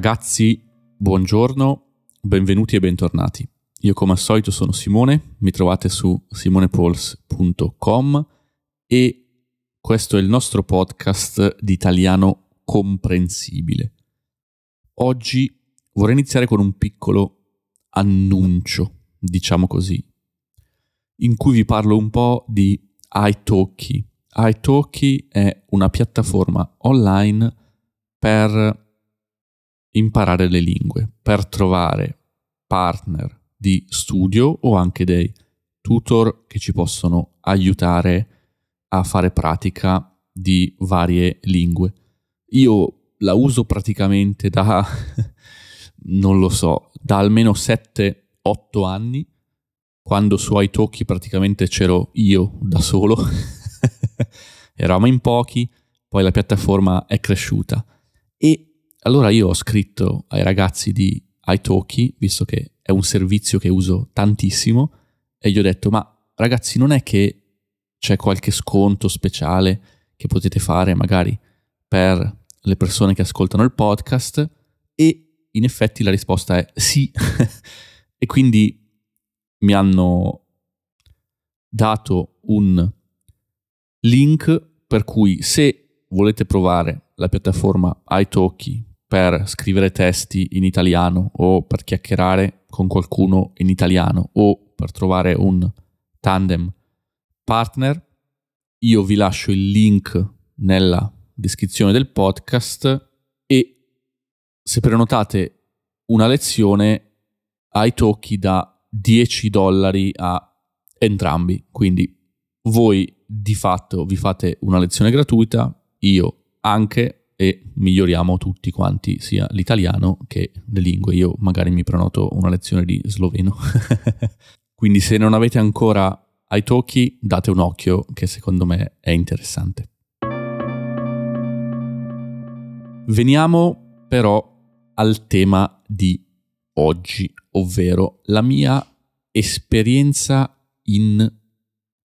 Ragazzi, buongiorno, benvenuti e bentornati. Io come al solito sono Simone, mi trovate su simonepols.com e questo è il nostro podcast di italiano comprensibile. Oggi vorrei iniziare con un piccolo annuncio, diciamo così, in cui vi parlo un po' di iTalki. iTalki è una piattaforma online per imparare le lingue, per trovare partner di studio o anche dei tutor che ci possono aiutare a fare pratica di varie lingue. Io la uso praticamente da, non lo so, da almeno 7-8 anni, quando su iTalki praticamente c'ero io da solo, eravamo in pochi, poi la piattaforma è cresciuta. E allora io ho scritto ai ragazzi di iTalki, visto che è un servizio che uso tantissimo, e gli ho detto, ma ragazzi non è che c'è qualche sconto speciale che potete fare magari per le persone che ascoltano il podcast? E in effetti la risposta è sì. e quindi mi hanno dato un link per cui se volete provare la piattaforma iTalki per scrivere testi in italiano o per chiacchierare con qualcuno in italiano o per trovare un tandem partner, io vi lascio il link nella descrizione del podcast e se prenotate una lezione ai tocchi da 10 dollari a entrambi. Quindi voi di fatto vi fate una lezione gratuita, io anche e miglioriamo tutti quanti, sia l'italiano che le lingue. Io magari mi prenoto una lezione di sloveno. Quindi se non avete ancora iTalki, date un occhio che secondo me è interessante. Veniamo però al tema di oggi, ovvero la mia esperienza in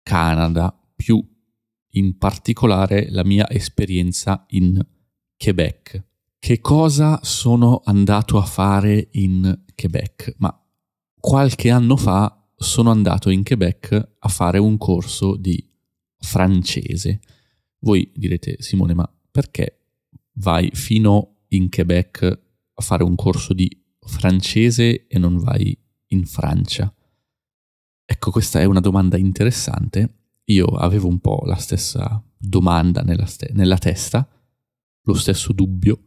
Canada, più in particolare la mia esperienza in Canada Quebec. Che cosa sono andato a fare in Quebec? Ma qualche anno fa sono andato in Quebec a fare un corso di francese. Voi direte, Simone, ma perché vai fino in Quebec a fare un corso di francese e non vai in Francia? Ecco, questa è una domanda interessante. Io avevo un po' la stessa domanda nella, ste- nella testa lo stesso dubbio,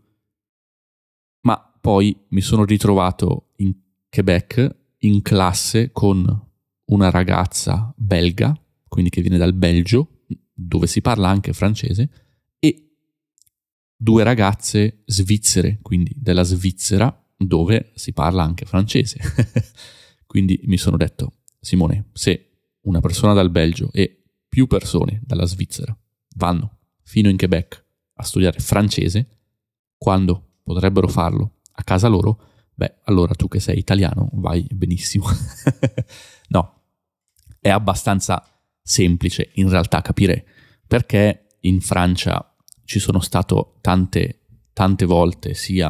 ma poi mi sono ritrovato in Quebec in classe con una ragazza belga, quindi che viene dal Belgio, dove si parla anche francese, e due ragazze svizzere, quindi della Svizzera, dove si parla anche francese. quindi mi sono detto, Simone, se una persona dal Belgio e più persone dalla Svizzera vanno fino in Quebec a studiare francese quando potrebbero farlo a casa loro, beh, allora tu che sei italiano vai benissimo. no, è abbastanza semplice in realtà capire perché in Francia ci sono stato tante, tante volte sia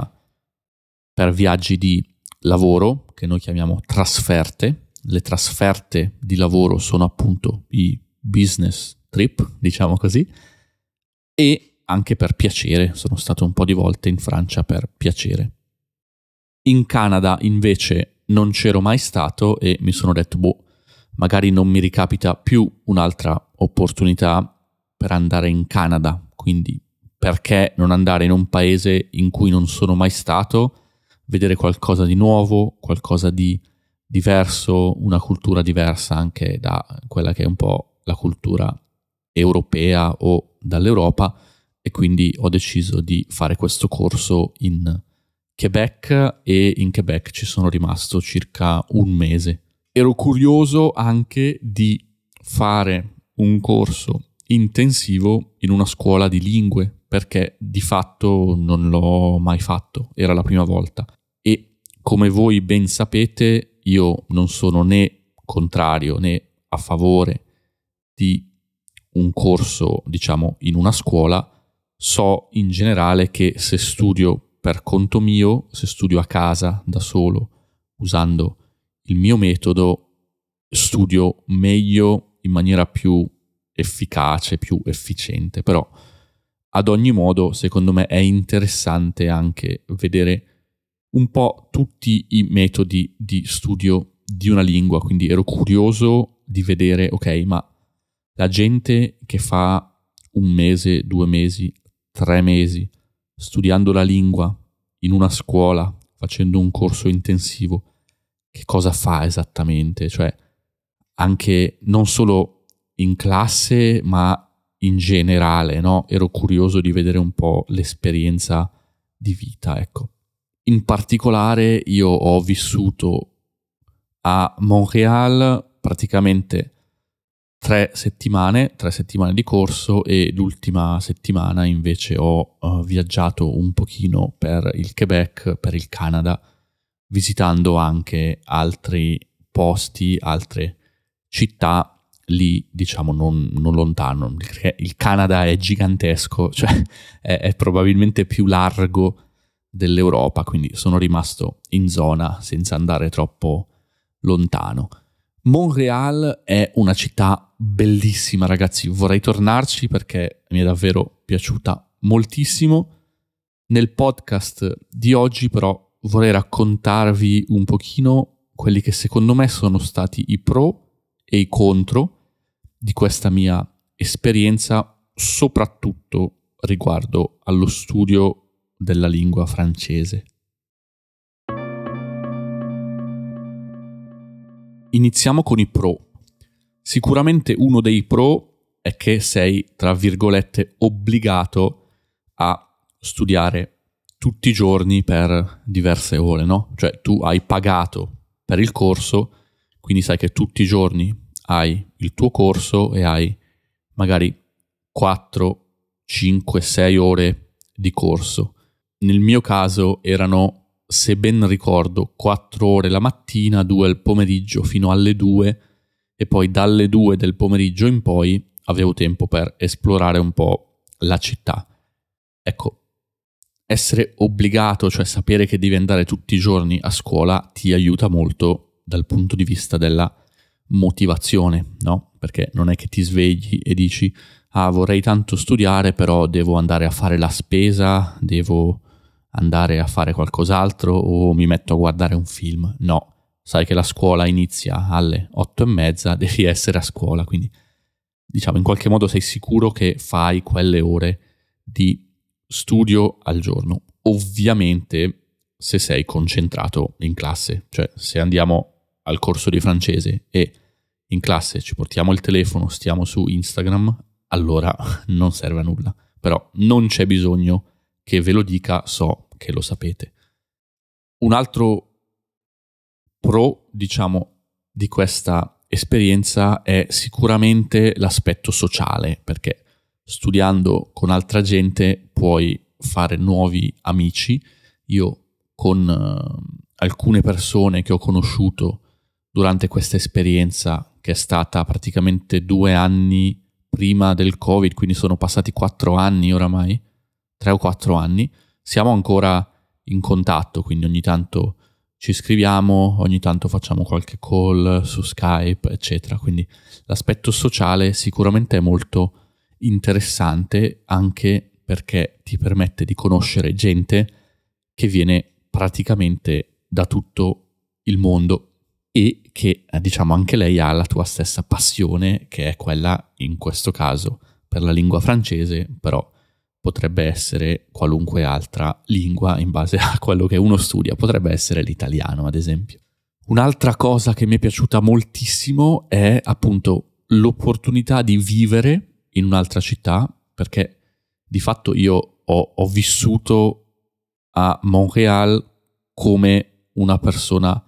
per viaggi di lavoro, che noi chiamiamo trasferte. Le trasferte di lavoro sono appunto i business trip, diciamo così, e anche per piacere, sono stato un po' di volte in Francia per piacere. In Canada invece non c'ero mai stato e mi sono detto, boh, magari non mi ricapita più un'altra opportunità per andare in Canada, quindi perché non andare in un paese in cui non sono mai stato, vedere qualcosa di nuovo, qualcosa di diverso, una cultura diversa anche da quella che è un po' la cultura europea o dall'Europa e quindi ho deciso di fare questo corso in Quebec e in Quebec ci sono rimasto circa un mese. Ero curioso anche di fare un corso intensivo in una scuola di lingue perché di fatto non l'ho mai fatto, era la prima volta e come voi ben sapete io non sono né contrario né a favore di un corso diciamo in una scuola so in generale che se studio per conto mio, se studio a casa da solo, usando il mio metodo, studio meglio in maniera più efficace, più efficiente. Però ad ogni modo, secondo me è interessante anche vedere un po' tutti i metodi di studio di una lingua, quindi ero curioso di vedere, ok, ma la gente che fa un mese, due mesi, tre mesi studiando la lingua in una scuola, facendo un corso intensivo, che cosa fa esattamente? Cioè, anche non solo in classe, ma in generale, no? Ero curioso di vedere un po' l'esperienza di vita, ecco. In particolare io ho vissuto a Montreal praticamente tre settimane, tre settimane di corso e l'ultima settimana invece ho uh, viaggiato un pochino per il Quebec, per il Canada, visitando anche altri posti, altre città lì, diciamo, non, non lontano. Il Canada è gigantesco, cioè è, è probabilmente più largo dell'Europa, quindi sono rimasto in zona senza andare troppo lontano. Montreal è una città bellissima, ragazzi. Vorrei tornarci perché mi è davvero piaciuta moltissimo. Nel podcast di oggi, però, vorrei raccontarvi un pochino quelli che secondo me sono stati i pro e i contro di questa mia esperienza, soprattutto riguardo allo studio della lingua francese. Iniziamo con i pro. Sicuramente uno dei pro è che sei, tra virgolette, obbligato a studiare tutti i giorni per diverse ore, no? Cioè tu hai pagato per il corso, quindi sai che tutti i giorni hai il tuo corso e hai magari 4, 5, 6 ore di corso. Nel mio caso erano se ben ricordo, 4 ore la mattina, 2 al pomeriggio fino alle 2 e poi dalle 2 del pomeriggio in poi avevo tempo per esplorare un po' la città. Ecco, essere obbligato, cioè sapere che devi andare tutti i giorni a scuola, ti aiuta molto dal punto di vista della motivazione, no? Perché non è che ti svegli e dici, ah vorrei tanto studiare, però devo andare a fare la spesa, devo andare a fare qualcos'altro o mi metto a guardare un film. No, sai che la scuola inizia alle otto e mezza, devi essere a scuola, quindi diciamo in qualche modo sei sicuro che fai quelle ore di studio al giorno. Ovviamente se sei concentrato in classe, cioè se andiamo al corso di francese e in classe ci portiamo il telefono, stiamo su Instagram, allora non serve a nulla. Però non c'è bisogno che ve lo dica, so che lo sapete. Un altro pro, diciamo, di questa esperienza è sicuramente l'aspetto sociale, perché studiando con altra gente puoi fare nuovi amici. Io con uh, alcune persone che ho conosciuto durante questa esperienza, che è stata praticamente due anni prima del Covid, quindi sono passati quattro anni oramai, tre o quattro anni, siamo ancora in contatto, quindi ogni tanto ci scriviamo, ogni tanto facciamo qualche call su Skype, eccetera. Quindi l'aspetto sociale sicuramente è molto interessante anche perché ti permette di conoscere gente che viene praticamente da tutto il mondo e che diciamo anche lei ha la tua stessa passione che è quella in questo caso per la lingua francese, però potrebbe essere qualunque altra lingua in base a quello che uno studia, potrebbe essere l'italiano ad esempio. Un'altra cosa che mi è piaciuta moltissimo è appunto l'opportunità di vivere in un'altra città, perché di fatto io ho, ho vissuto a Montreal come una persona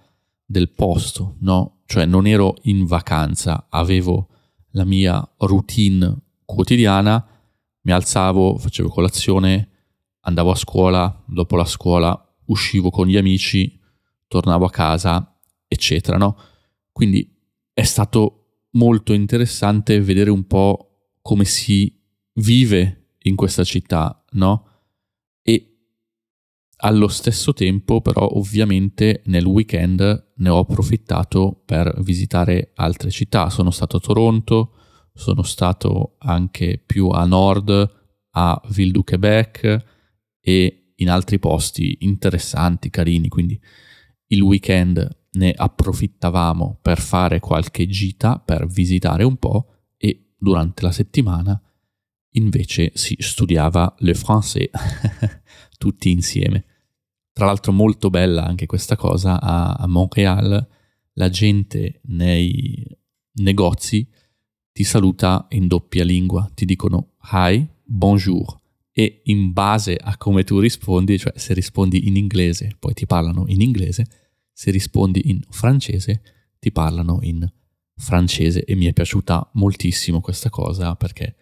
del posto, no? Cioè non ero in vacanza, avevo la mia routine quotidiana mi alzavo, facevo colazione, andavo a scuola, dopo la scuola uscivo con gli amici, tornavo a casa, eccetera, no? Quindi è stato molto interessante vedere un po' come si vive in questa città, no? E allo stesso tempo, però, ovviamente nel weekend ne ho approfittato per visitare altre città. Sono stato a Toronto, sono stato anche più a nord, a Ville du Québec e in altri posti interessanti, carini. Quindi il weekend ne approfittavamo per fare qualche gita, per visitare un po' e durante la settimana invece si studiava le français tutti insieme. Tra l'altro molto bella anche questa cosa, a, a Montréal la gente nei negozi ti saluta in doppia lingua, ti dicono hi, bonjour e in base a come tu rispondi, cioè se rispondi in inglese, poi ti parlano in inglese, se rispondi in francese, ti parlano in francese e mi è piaciuta moltissimo questa cosa perché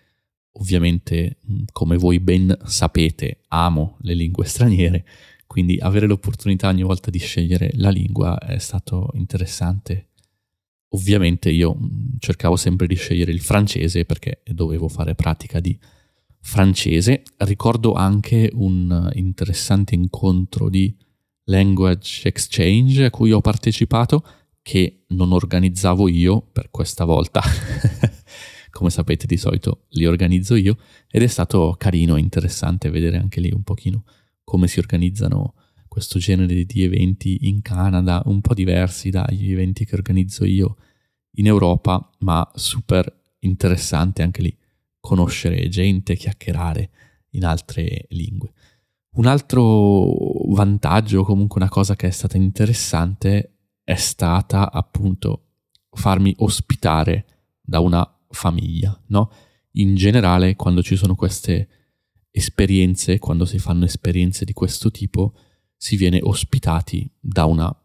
ovviamente come voi ben sapete amo le lingue straniere quindi avere l'opportunità ogni volta di scegliere la lingua è stato interessante. Ovviamente io mm, cercavo sempre di scegliere il francese perché dovevo fare pratica di francese. Ricordo anche un interessante incontro di language exchange a cui ho partecipato che non organizzavo io per questa volta. Come sapete di solito li organizzo io ed è stato carino e interessante vedere anche lì un pochino come si organizzano questo genere di eventi in Canada, un po' diversi dagli eventi che organizzo io in Europa, ma super interessante anche lì conoscere gente, chiacchierare in altre lingue. Un altro vantaggio, comunque una cosa che è stata interessante, è stata appunto farmi ospitare da una famiglia, no? In generale, quando ci sono queste esperienze, quando si fanno esperienze di questo tipo, si viene ospitati da una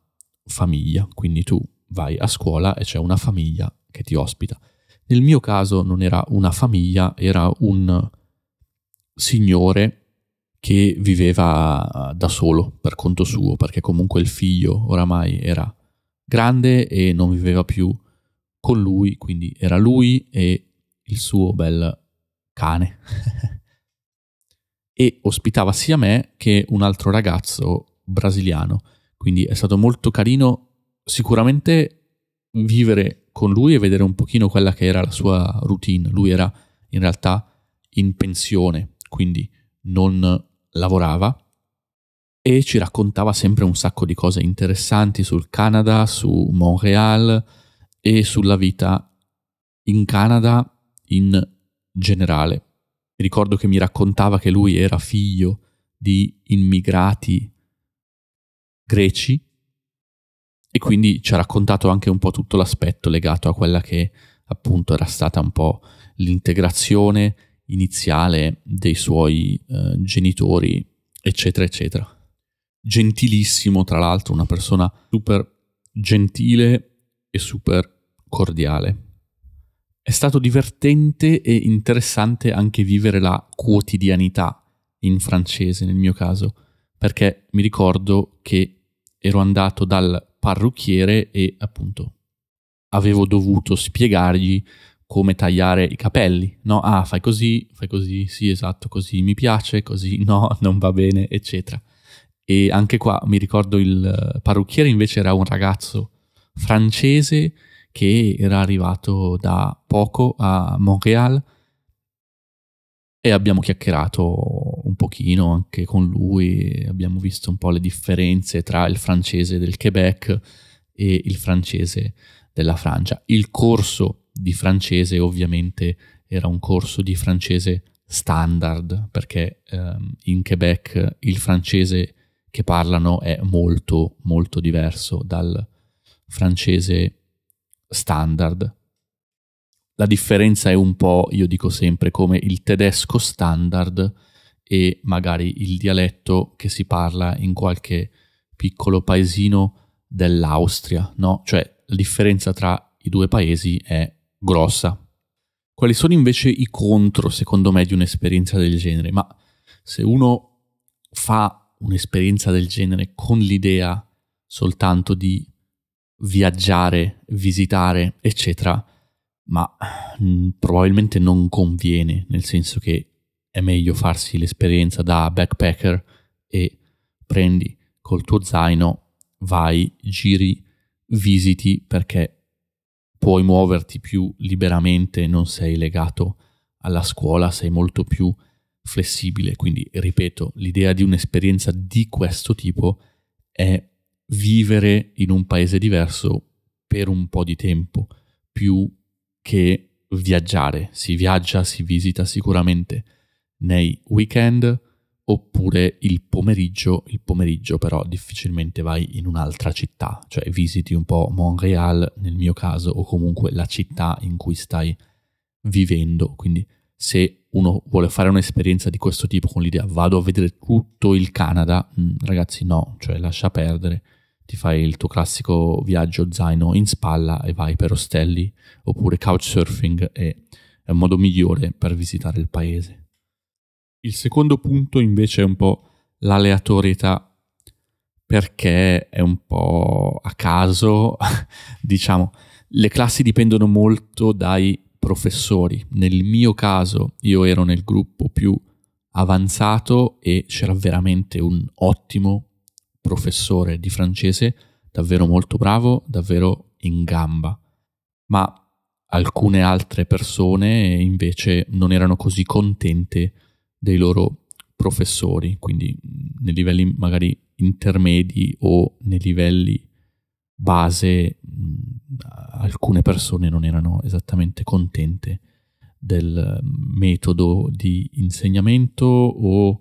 famiglia. Quindi tu vai a scuola e c'è una famiglia che ti ospita. Nel mio caso non era una famiglia, era un signore che viveva da solo per conto suo, perché comunque il figlio oramai era grande e non viveva più con lui, quindi era lui e il suo bel cane. e ospitava sia me che un altro ragazzo brasiliano. Quindi è stato molto carino sicuramente vivere con lui e vedere un pochino quella che era la sua routine. Lui era in realtà in pensione, quindi non lavorava e ci raccontava sempre un sacco di cose interessanti sul Canada, su Montreal e sulla vita in Canada in generale. Ricordo che mi raccontava che lui era figlio di immigrati greci e quindi ci ha raccontato anche un po' tutto l'aspetto legato a quella che appunto era stata un po' l'integrazione iniziale dei suoi eh, genitori, eccetera, eccetera. Gentilissimo, tra l'altro, una persona super gentile e super cordiale. È stato divertente e interessante anche vivere la quotidianità in francese nel mio caso, perché mi ricordo che ero andato dal parrucchiere e appunto avevo dovuto spiegargli come tagliare i capelli, no? Ah, fai così, fai così, sì, esatto, così mi piace, così no, non va bene, eccetera. E anche qua mi ricordo il parrucchiere invece era un ragazzo francese che era arrivato da poco a Montreal e abbiamo chiacchierato un pochino anche con lui, abbiamo visto un po' le differenze tra il francese del Quebec e il francese della Francia. Il corso di francese ovviamente era un corso di francese standard perché ehm, in Quebec il francese che parlano è molto molto diverso dal francese standard. La differenza è un po', io dico sempre, come il tedesco standard e magari il dialetto che si parla in qualche piccolo paesino dell'Austria, no? Cioè la differenza tra i due paesi è grossa. Quali sono invece i contro, secondo me, di un'esperienza del genere? Ma se uno fa un'esperienza del genere con l'idea soltanto di viaggiare, visitare, eccetera, ma mh, mm, probabilmente non conviene, nel senso che è meglio farsi l'esperienza da backpacker e prendi col tuo zaino, vai, giri, visiti perché puoi muoverti più liberamente, non sei legato alla scuola, sei molto più flessibile. Quindi, ripeto, l'idea di un'esperienza di questo tipo è vivere in un paese diverso per un po' di tempo, più che viaggiare. Si viaggia, si visita sicuramente nei weekend oppure il pomeriggio, il pomeriggio però difficilmente vai in un'altra città, cioè visiti un po' Montreal nel mio caso o comunque la città in cui stai vivendo, quindi se uno vuole fare un'esperienza di questo tipo con l'idea vado a vedere tutto il Canada, mm, ragazzi no, cioè lascia perdere, ti fai il tuo classico viaggio zaino in spalla e vai per ostelli oppure couchsurfing è un modo migliore per visitare il paese. Il secondo punto invece è un po' l'aleatorietà perché è un po' a caso, diciamo, le classi dipendono molto dai professori. Nel mio caso io ero nel gruppo più avanzato e c'era veramente un ottimo professore di francese, davvero molto bravo, davvero in gamba. Ma alcune altre persone invece non erano così contente dei loro professori, quindi nei livelli magari intermedi o nei livelli base alcune persone non erano esattamente contente del metodo di insegnamento o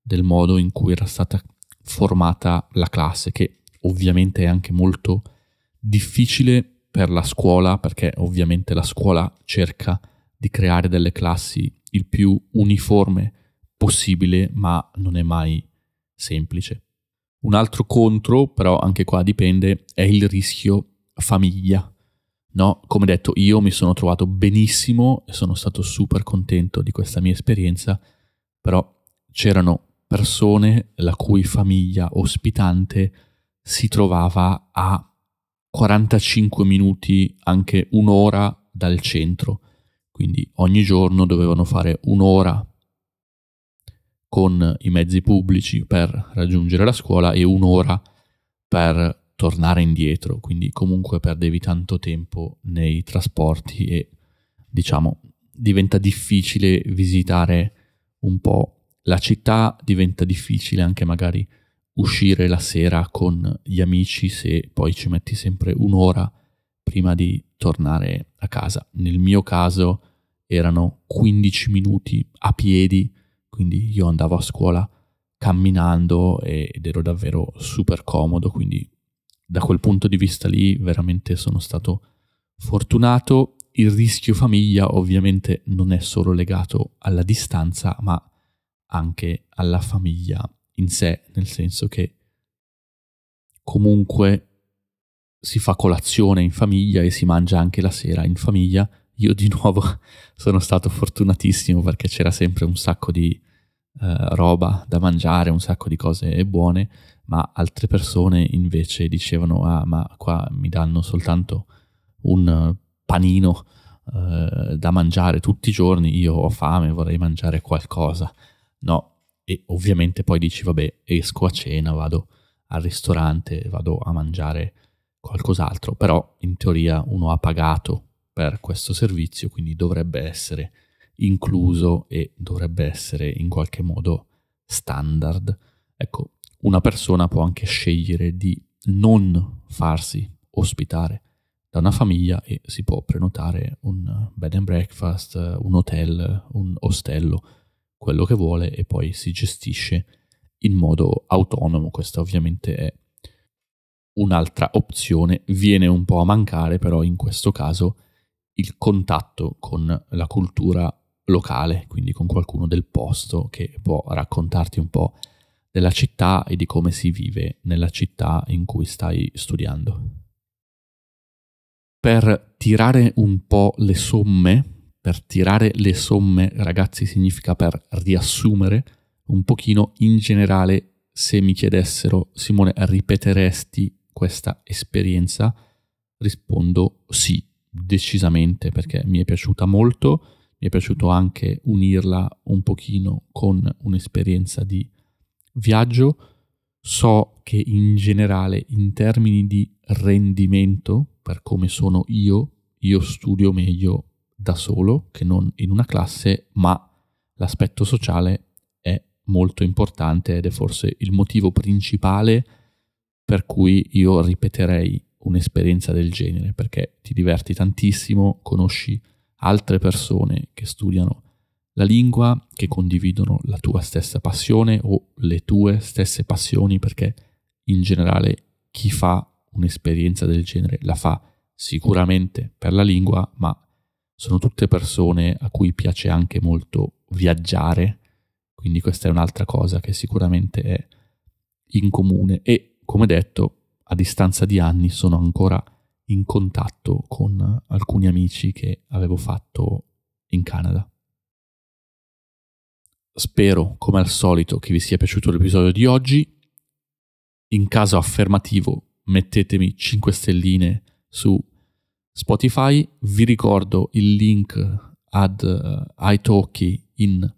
del modo in cui era stata formata la classe, che ovviamente è anche molto difficile per la scuola, perché ovviamente la scuola cerca di creare delle classi il più uniforme possibile, ma non è mai semplice. Un altro contro, però anche qua dipende, è il rischio famiglia. No, come detto, io mi sono trovato benissimo e sono stato super contento di questa mia esperienza, però c'erano persone la cui famiglia ospitante si trovava a 45 minuti, anche un'ora dal centro. Quindi ogni giorno dovevano fare un'ora con i mezzi pubblici per raggiungere la scuola e un'ora per tornare indietro, quindi comunque perdevi tanto tempo nei trasporti e diciamo diventa difficile visitare un po' la città, diventa difficile anche magari uscire la sera con gli amici se poi ci metti sempre un'ora prima di tornare a casa. Nel mio caso erano 15 minuti a piedi, quindi io andavo a scuola camminando ed ero davvero super comodo, quindi da quel punto di vista lì veramente sono stato fortunato. Il rischio famiglia ovviamente non è solo legato alla distanza, ma anche alla famiglia in sé, nel senso che comunque si fa colazione in famiglia e si mangia anche la sera in famiglia io di nuovo sono stato fortunatissimo perché c'era sempre un sacco di eh, roba da mangiare, un sacco di cose buone, ma altre persone invece dicevano ah ma qua mi danno soltanto un panino eh, da mangiare tutti i giorni, io ho fame, vorrei mangiare qualcosa. No, e ovviamente poi dici vabbè esco a cena, vado al ristorante, vado a mangiare qualcos'altro, però in teoria uno ha pagato per questo servizio, quindi dovrebbe essere incluso e dovrebbe essere in qualche modo standard. Ecco, una persona può anche scegliere di non farsi ospitare da una famiglia e si può prenotare un bed and breakfast, un hotel, un ostello, quello che vuole e poi si gestisce in modo autonomo. Questa ovviamente è un'altra opzione, viene un po' a mancare però in questo caso il contatto con la cultura locale, quindi con qualcuno del posto che può raccontarti un po' della città e di come si vive nella città in cui stai studiando. Per tirare un po' le somme, per tirare le somme ragazzi significa per riassumere un pochino in generale se mi chiedessero Simone ripeteresti questa esperienza rispondo sì decisamente perché mi è piaciuta molto, mi è piaciuto anche unirla un pochino con un'esperienza di viaggio. So che in generale, in termini di rendimento, per come sono io, io studio meglio da solo che non in una classe, ma l'aspetto sociale è molto importante ed è forse il motivo principale per cui io ripeterei un'esperienza del genere, perché ti diverti tantissimo, conosci altre persone che studiano la lingua, che condividono la tua stessa passione o le tue stesse passioni, perché in generale chi fa un'esperienza del genere la fa sicuramente per la lingua, ma sono tutte persone a cui piace anche molto viaggiare, quindi questa è un'altra cosa che sicuramente è in comune e come detto a distanza di anni sono ancora in contatto con alcuni amici che avevo fatto in Canada. Spero, come al solito, che vi sia piaciuto l'episodio di oggi. In caso affermativo, mettetemi 5 stelline su Spotify. Vi ricordo il link ad uh, iTalki in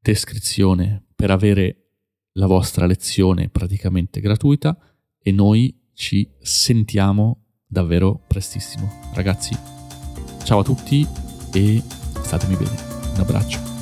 descrizione per avere la vostra lezione praticamente gratuita e noi ci sentiamo davvero prestissimo. Ragazzi, ciao a tutti e statemi bene. Un abbraccio.